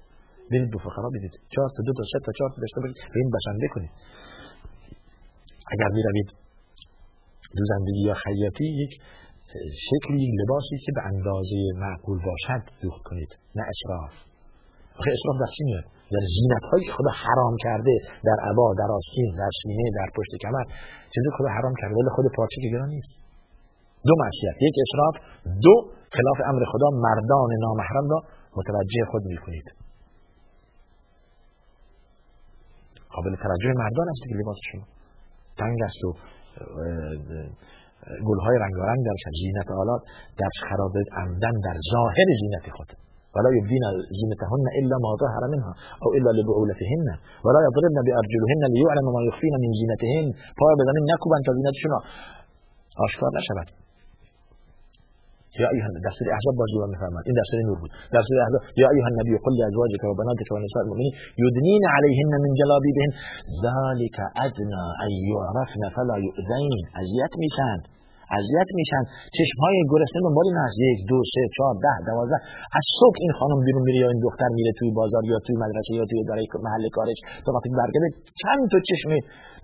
برید به فقرا بدید چهار تا دو تا سه تا چهار تا داشته باشید. به این بسنده کنید. اگر می‌روید دوزندگی یا خیاطی یک شکلی لباسی که به اندازه معقول باشد دوخت کنید. نه اسراف. آخه اسراف چی میاد. در زینت هایی که خدا حرام کرده در عبا در آستین در سینه در پشت کمر. چیزی خدا حرام کرده ولی خود پارچه که گران نیست. دو معصیت. یک اسراف دو خلاف امر خدا مردان نامحرم را متوجه خود می‌کنید. قابل توجه مردان است که لباس شما. تنگ است و گلهای رنگارنگ در زینت آلات در خراب عمدن در ظاهر زینت خود. ولا يبدين زينتهن إلا ما ظهر منها أو إلا لبعولتهن ولا يضربن بأرجلهن ليعلم ما يخفين من زينتهن. پای بزنیم نکوبن تا زینتشون آشکار نشود یا ایها دستور احزاب باز جواب میفرماد این دستور نور بود دستور احزاب یا ایها النبی قل لأزواجك وبناتك ونساء المؤمنين يدنين عليهن من جلابيبهن. ذلك أدنى أن يعرفن فلا يؤذين. اذیت میشن اذیت میشن. چشم های گرسنه دنبال این هست یک دو سه چهار ده دوازده. از صبح این خانم بیرون میره یا این دختر میره توی بازار یا توی مدرسه یا توی دارای محل کارش تا وقتی برگرده چند تا چشم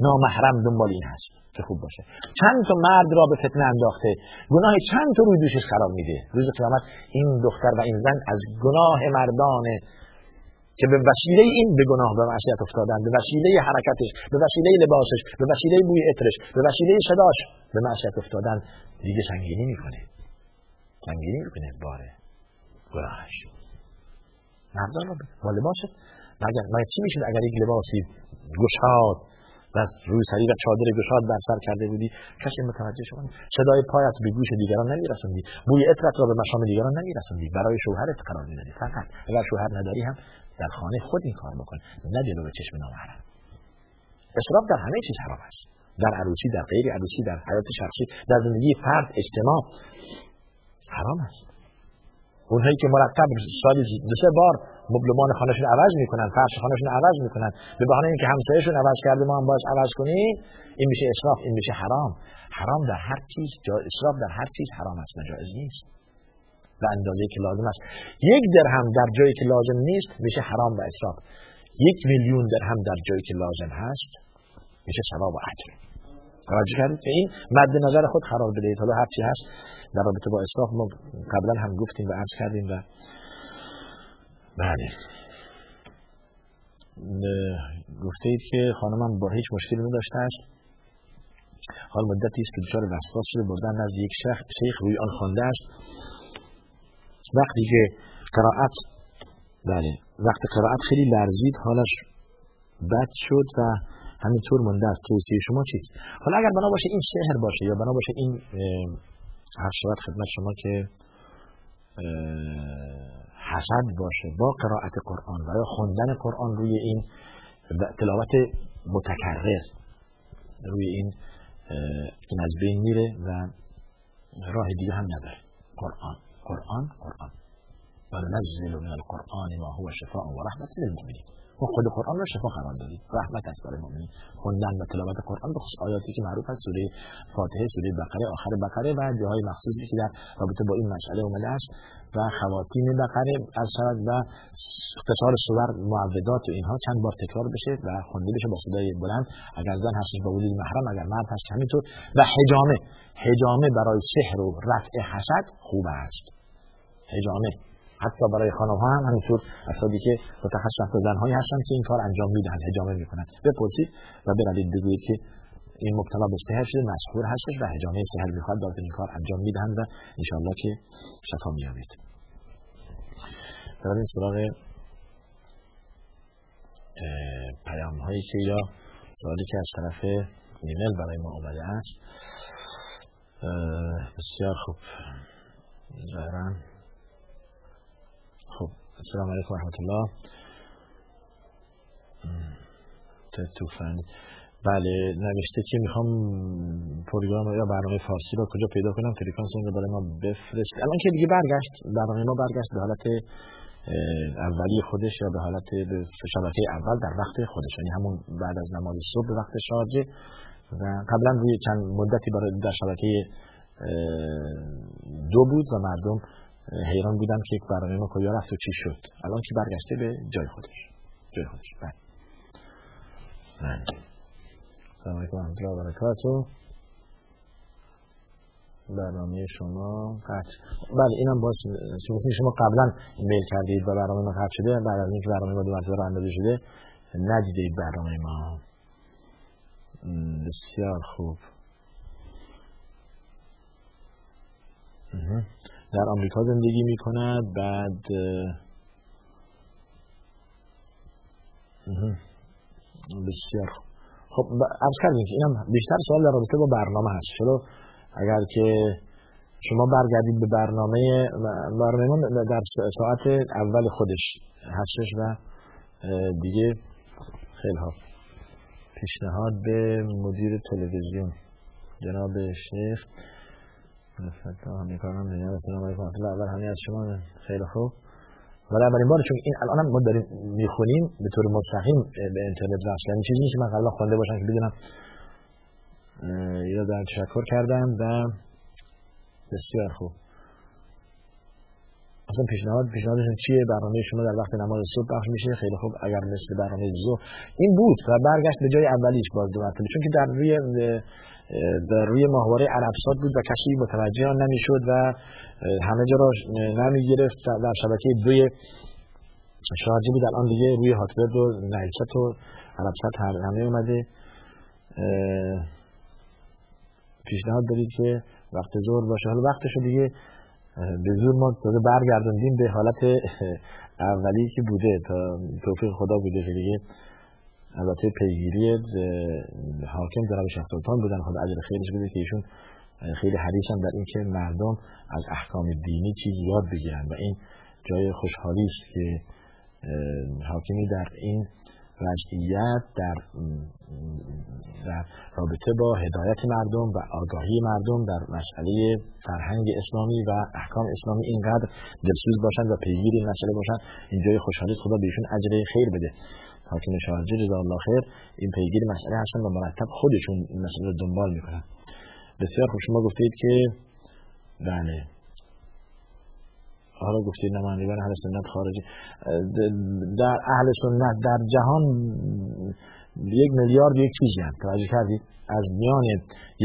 نامحرم دنبال این هست که خوب باشه. چند تا مرد را به فتنه انداخته. گناه چند تا روی دوشش خراب میده. روز قیامت این دختر و این زن از گناه مردان که به وسیله این به گناه به معصیت افتادن به وسیله حرکتش به وسیله لباسش به وسیله بوی عطرش به وسیله صداش به معصیت افتادن. دیگه سنگینی می‌کنه. سنگینی می‌کنه باره. گناهش. مردان رو با لباست مگر مگر چی میشه اگر یک لباسی گشاد و روی سری و چادر گشاد بر سر کرده بودی؟ کسی متوجه شما صدای پایت به گوش دیگران نمیرسوندی. بوی عطرت را به مشام دیگران نمیرسوندی. برای شوهرت قرار می‌دادی. فقط. اگر شوهر نداری هم. در خانه خود این کار بکن نه جلو چشم نامحرم اسراف در همه چیز حرام است. در عروسی در غیر عروسی در حیات شخصی در زندگی فرد اجتماع حرام است. اونهایی که مرتب سالی دو سه بار مبلمان خانهشون عوض می‌کنن فرش خانهشون عوض می‌کنن به بهانه اینکه همسایهشون عوض کرده ما هم باز عوض کنیم این میشه اسراف این میشه حرام. حرام در هر چیز اسراف در هر چیز حرام است نجایز نیست. به اندازه که لازم است. یک درهم در جایی که لازم نیست میشه حرام و اسراف یک میلیون درهم در جایی که لازم هست میشه ثواب و اجر. توجه کردید که این مد نظر خود قرار بدهید حالا هر چی هست در رابطه با اسراف ما قبلا هم گفتیم و عرض کردیم و بله. گفته اید که خانمم با هیچ مشکلی نداشته است. حال مدتی است که دچار وسواس شده بردن نزد یک شیخ روی آن خوانده است. وقتی که قرائت بله وقت قرائت خیلی لرزید حالش بد شد و همینطور مونده است. توصیه شما چیست؟ حالا اگر بنا باشه این سحر باشه یا بنا باشه این هر شود خدمت شما که حسد باشه با قرائت قرآن و یا خوندن قرآن روی این تلاوت متکرر روی این این از بین میره و راه دیگه هم نداره. قرآن. قرآن قرآن و نزل من القرآن ما هو شفاء و رحمت للمؤمنین ما خود قرآن رو شفا قرار دادیم رحمت است برای مؤمنین. خوندن و تلاوت قرآن به خصوص آیاتی که معروف است سوره فاتحه سوره بقره آخر بقره و جاهای مخصوصی که در رابطه با این مسئله اومده است و خواتیم بقره از شود و اختصار سور معوضات و اینها چند بار تکرار بشه و خونده بشه با صدای بلند. اگر زن هستش با وجود محرم اگر مرد هست همینطور. و حجامه. حجامه برای سحر و رفع حسد خوب است. حجامه. حتی برای خانم ها هم همینطور افرادی که متخصص زنهایی هستن که این کار انجام میدن حجامه می‌کنن. بپرسید و بروید بگویید که این مبتلا به سحر شده مسحور هستش و حجامه سحر می‌خواد باز این کار انجام میدن و انشاءالله که شفا میابید این سراغ پیام هایی که یا سوالی که از طرف ایمیل برای ما آمده است. بسیار خوب. ظاهرا خب السلام علیکم ورحمت الله توفند بله نوشته که می‌خوام پروگرام یا برنامه فارسی رو کجا پیدا کنم؟ فرکانس اون رو برای ما بفرست. الان که دیگه برگشت برنامه ما برگشت به حالت اولی خودش یا به حالت شبکه اول در وقت خودش. یعنی همون بعد از نماز صبح به وقت شارجه و قبلا روی چند مدتی برای در شبکه دو بود و مردم حیران بودم که یک برنامه ما کجا رفت و چی شد. الان که برگشته به جای خودش. جای خودش. بله. بله. سلام علیکم ورحمت الله و برکاته. برنامه شما قطع بله اینم باز چون شما قبلا میل کردید و برنامه ما قطع شده بعد از اینکه برنامه ما دو مرتبه اندازه شده ندیدید برنامه ما. بسیار خوب. در آمریکا زندگی می کند بعد بسیار خب عرض کردیم که اینم بیشتر سوال در رابطه با برنامه هست. چرا؟ اگر که شما برگردید به برنامه برنامه در ساعت اول خودش هستش و دیگه خیلی ها پیشنهاد به مدیر تلویزیون. جناب شیخ. همین کارم میگم السلام علیکم اول همین از شما خیلی خوب. ولی اولین بار چون این الان ما داریم می‌خونیم به طور مستقیم به اینترنت وصل یعنی چیزی نیست من قبلا خونده باشم که بدونم یا در تشکر کردم و بسیار خوب. اصلا پیشنهاد پیشنهادشون چیه؟ برنامه شما در وقت نماز صبح پخش میشه؟ خیلی خوب. اگر مثل برنامه زو این بود و برگشت به جای اولیش باز دو مرتبه چون که در روی در روی ماهواره عربسات بود و کسی متوجه آن نمی‌شد و همه جا را نمی گرفت در شبکه دوی شارجی بود. الان دیگه روی هاتبرد و نایلسات و عربسات همه اومده. پیشنهاد دارید که وقت زور باشه. حالا وقتشو دیگه به زور ما تازه برگردوندیم به حالت اولی که بوده تا توفیق خدا بوده دیگه البته پیگیری حاکم جناب شاه سلطان بودن. خود اجر خیلیش بوده که ایشون خیلی حریصن در اینکه مردم از احکام دینی چیز یاد بگیرن و این جای خوشحالی است که حاکمی در این وضعیت در در رابطه با هدایت مردم و آگاهی مردم در مسئله فرهنگ اسلامی و احکام اسلامی اینقدر دلسوز باشند و پیگیر این مسئله باشند اینجای خوشحالی خدا بهشون اجر خیر بده. حاکم شارجه جزا الله خیر این پیگیر مسئله هستن و مرتب خودشون این مسئله رو دنبال می‌کنن. بسیار خوب شما گفتید که بله. حالا گفتید نمایندگان اهل سنت خارجی. در اهل سنت در جهان یک میلیارد یک چیزی هم توجه کردید؟ از میان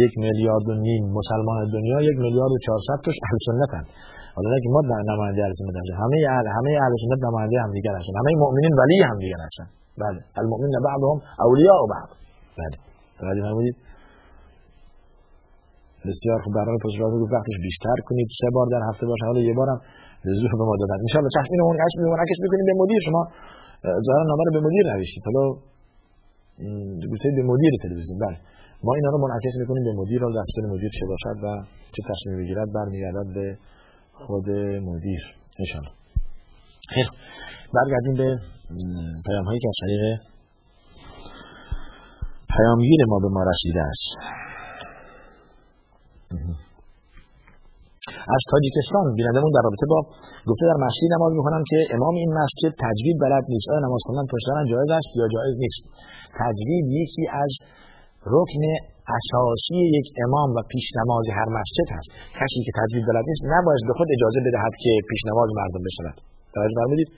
یک میلیارد و نیم مسلمان دنیا یک میلیارد و چهارصد توش اهل سنت هم حالا که ما نماینده اهل سنت همه اهل همه اهل سنت نماینده هم دیگر هستن. همه مؤمنین ولی هم دیگر هستن. بله. المؤمنین بعضهم اولیاء بعض. بله. توجه فرمودید. بسیار خوب. برای پس گفت وقتش بیشتر کنید. سه بار در هفته باشه. حالا یه بارم زور به ما دادن. ان شاء الله چشم اینو منعکس منعکس بکنیم به مدیر. شما ظاهرا نامه رو به مدیر نوشتید. حالا گفتید به مدیر تلویزیون. بله. ما اینا رو منعکس می‌کنیم به مدیر. و دستور مدیر چه باشد و چه تصمیمی بگیرد برمیگردد به خود مدیر. ان خیر. برگردیم به پیام هایی که از طریق پیامگیر ما به ما رسیده است. از تاجیکستان بینندمون در رابطه با گفته در مسجد نماز می‌کنم که امام این مسجد تجوید بلد نیست. آیا نماز خوندن پشت جایز است یا جایز نیست؟ تجوید یکی از رکن اساسی یک امام و پیش نماز هر مسجد هست. کسی که تجوید بلد نیست نباید به خود اجازه بدهد که پیش نماز مردم بشود. توجه فرمودید؟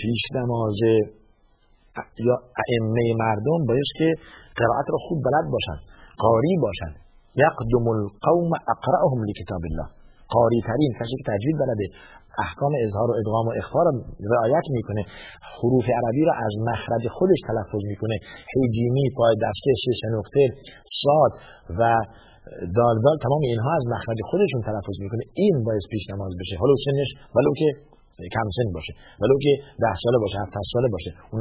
پیش نماز یا ائمه مردم باید که قرائت رو خوب بلد باشند قاری باشند. یقدم القوم اقرأهم لکتاب الله. قاری ترین کسی که تجوید بلده. احکام اظهار و ادغام و اخفا را رعایت می‌کنه. حروف عربی را از مخرج خودش تلفظ می‌کنه. هیجیمی پای دسته شش نقطه صاد و دال تمام اینها از مخرج خودشون تلفظ می‌کنه. این باعث پیش نماز بشه. حالا سنش ولو که کم سن باشه. ولو که ده ساله باشه هفت ساله باشه. اون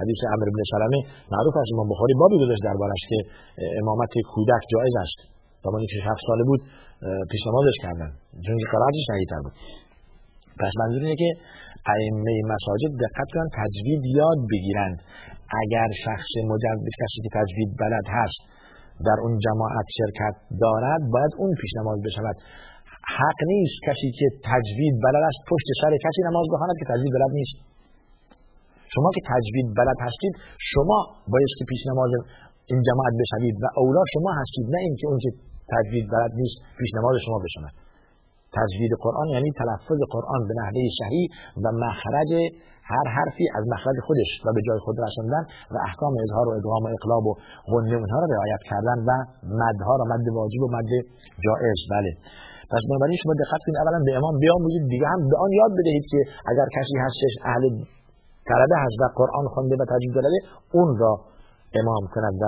حدیث عمرو بن سلمه معروف است. امام بخاری بابی گذاشت دربارش که امامت کودک جایز است. زمانی که هفت ساله بود پیش نمازش کردن. چون که قرارش تر بود. پس منظور اینه که ائمه مساجد دقت کنن تجوید یاد بگیرند اگر شخص مجرد کسی که تجوید بلد هست در اون جماعت شرکت دارد باید اون پیش نماز بشود. حق نیست کسی که تجوید بلد است پشت سر کسی نماز بخواند که تجوید بلد نیست. شما که تجوید بلد هستید شما باید که پیش نماز این جماعت بشوید و اولا شما هستید نه اینکه اون که تجوید بلد نیست پیش نماز شما بشوند تجوید قرآن یعنی تلفظ قرآن به نحوه صحیح و مخرج هر حرفی از مخرج خودش و به جای خود رساندن و احکام اظهار و ادغام و اقلاب و غنه اونها رو رعایت کردن و مدها را مد واجب و مد جائز بله. پس بنابراین شما دقت کنید اولا به امام بیاموزید دیگه هم به آن یاد بدهید که اگر کسی هستش اهل طلبه هست و قرآن خونده و تجوید داره اون را امام کند و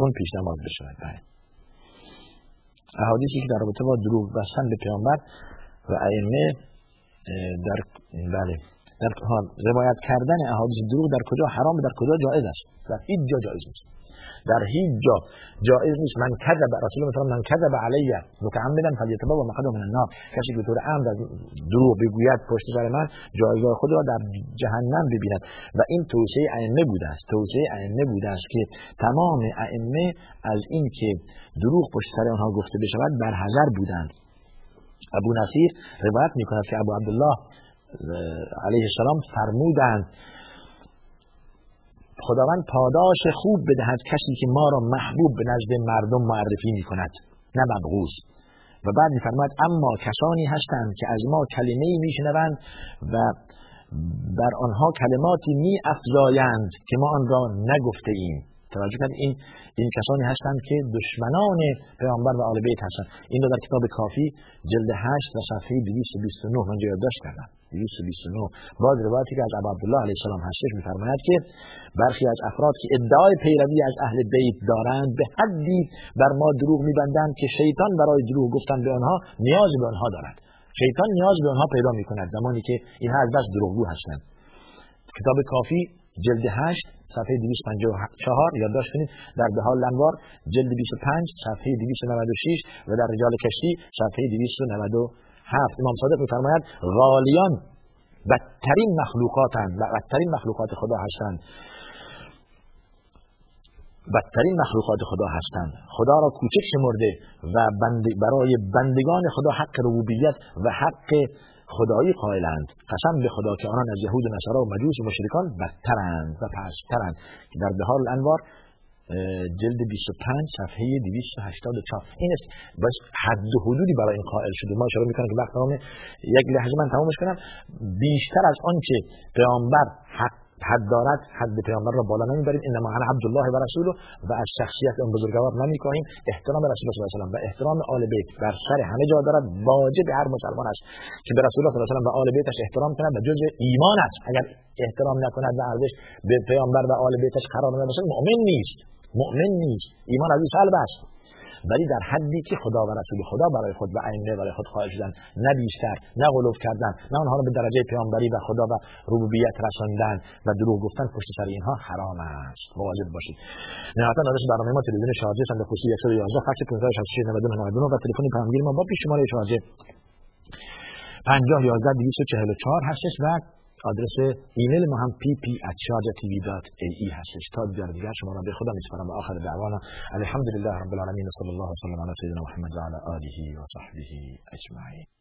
اون پیش نماز بشود. بله. احادیثی که در رابطه با دروغ بستن به پیامبر و ائمه در بله. در روایت کردن احادیث دروغ در کجا؟ حرام در کجا؟ جایز است. در هیچ جا جایز نیست. در هیچ جا جایز نیست. من کذب رسول الله من کذب علیه. متعمدا فلیتبوا مقعده من النار. کسی که طور عمد دروغ بگوید پشت سر من جایگاه خود را در جهنم ببیند. و این توصیه ائمه بوده است. توصیه ائمه بوده است که تمام ائمه از این که دروغ پشت سر آنها گفته بشود بر حذر بودند. ابو نصیر روایت می کند که ابو عبدالله علیه السلام فرمودند خداوند پاداش خوب بدهد کسی که ما را محبوب به نزد مردم معرفی می کند نه مبغوز و بعد میفرماید اما کسانی هستند که از ما کلمه ای میشنوند و بر آنها کلماتی می افزایند که ما آن را نگفته ایم توجه کنید این این کسانی هستند که دشمنان پیامبر و آل بیت هستند. این رو در کتاب کافی جلد 8 و صفحه 229 من یادداشت کردم. 229 باز روایتی که از عبدالله علیه السلام هستش میفرماید که برخی از افراد که ادعای پیروی از اهل بیت دارند به حدی بر ما دروغ میبندند که شیطان برای دروغ گفتن به آنها نیاز به آنها دارد. شیطان نیاز به آنها پیدا می‌کند زمانی که اینها از بس دروغگو هستند. کتاب کافی جلد 8 صفحه 254 یادداشت کنید در بهال لنوار جلد 25 صفحه 296 و در رجال کشتی صفحه 297 امام صادق میفرماید غالیان بدترین مخلوقاتند و بدترین مخلوقات خدا هستند. بدترین مخلوقات خدا هستند. خدا را کوچک شمرده و برای بندگان خدا حق ربوبیت و حق خدایی قائلند. قسم به خدا که آنان از یهود و نصارا و مجوس و مشرکان بدترند و پسترند. که در بهار الانوار جلد 25 صفحه 284 این است بس حد و حدودی برای این قائل شده. ما اشاره می‌کنم که وقت یک لحظه من تمامش کنم. بیشتر از آنچه پیامبر حق حد دارد حد پیامبر را بالا نمی‌بریم. انما انا عبدالله و رسوله و از شخصیت اون بزرگوار نمی‌کنیم احترام رسول الله صلی الله علیه و و احترام آل بیت بر سر همه جا دارد. واجب هر مسلمان است که به رسول الله صلی الله علیه و آل بیتش احترام کند و جزء ایمان است. اگر احترام نکند و ارزش به پیامبر و آل بیتش قرار نباشد مؤمن نیست. مؤمن نیست ایمان از سلب است. ولی در حدی که خدا و رسول خدا برای خود و ائمه برای خود قائل شدن نه بیشتر نه غلوف کردن نه آنها را به درجه پیامبری و خدا و ربوبیت رساندن و دروغ گفتن پشت سر اینها حرام است. مواظب باشید. نهایتا آدرس برنامه ما تلویزیون شارجه صندوق پستی 111 فکس 1566 و تلفن پیامگیر ما با پیش شماره شارجه 50 11 244 هستش و آدرس ایمیل ما هم pp@sharjatv.ae هستش. تا دیگر دیگر شما را به خدا میسپارم و آخر دعوانا. الحمدلله رب العالمین صلی الله وسلم علی سیدنا محمد و علی آله و صحبه اجمعین.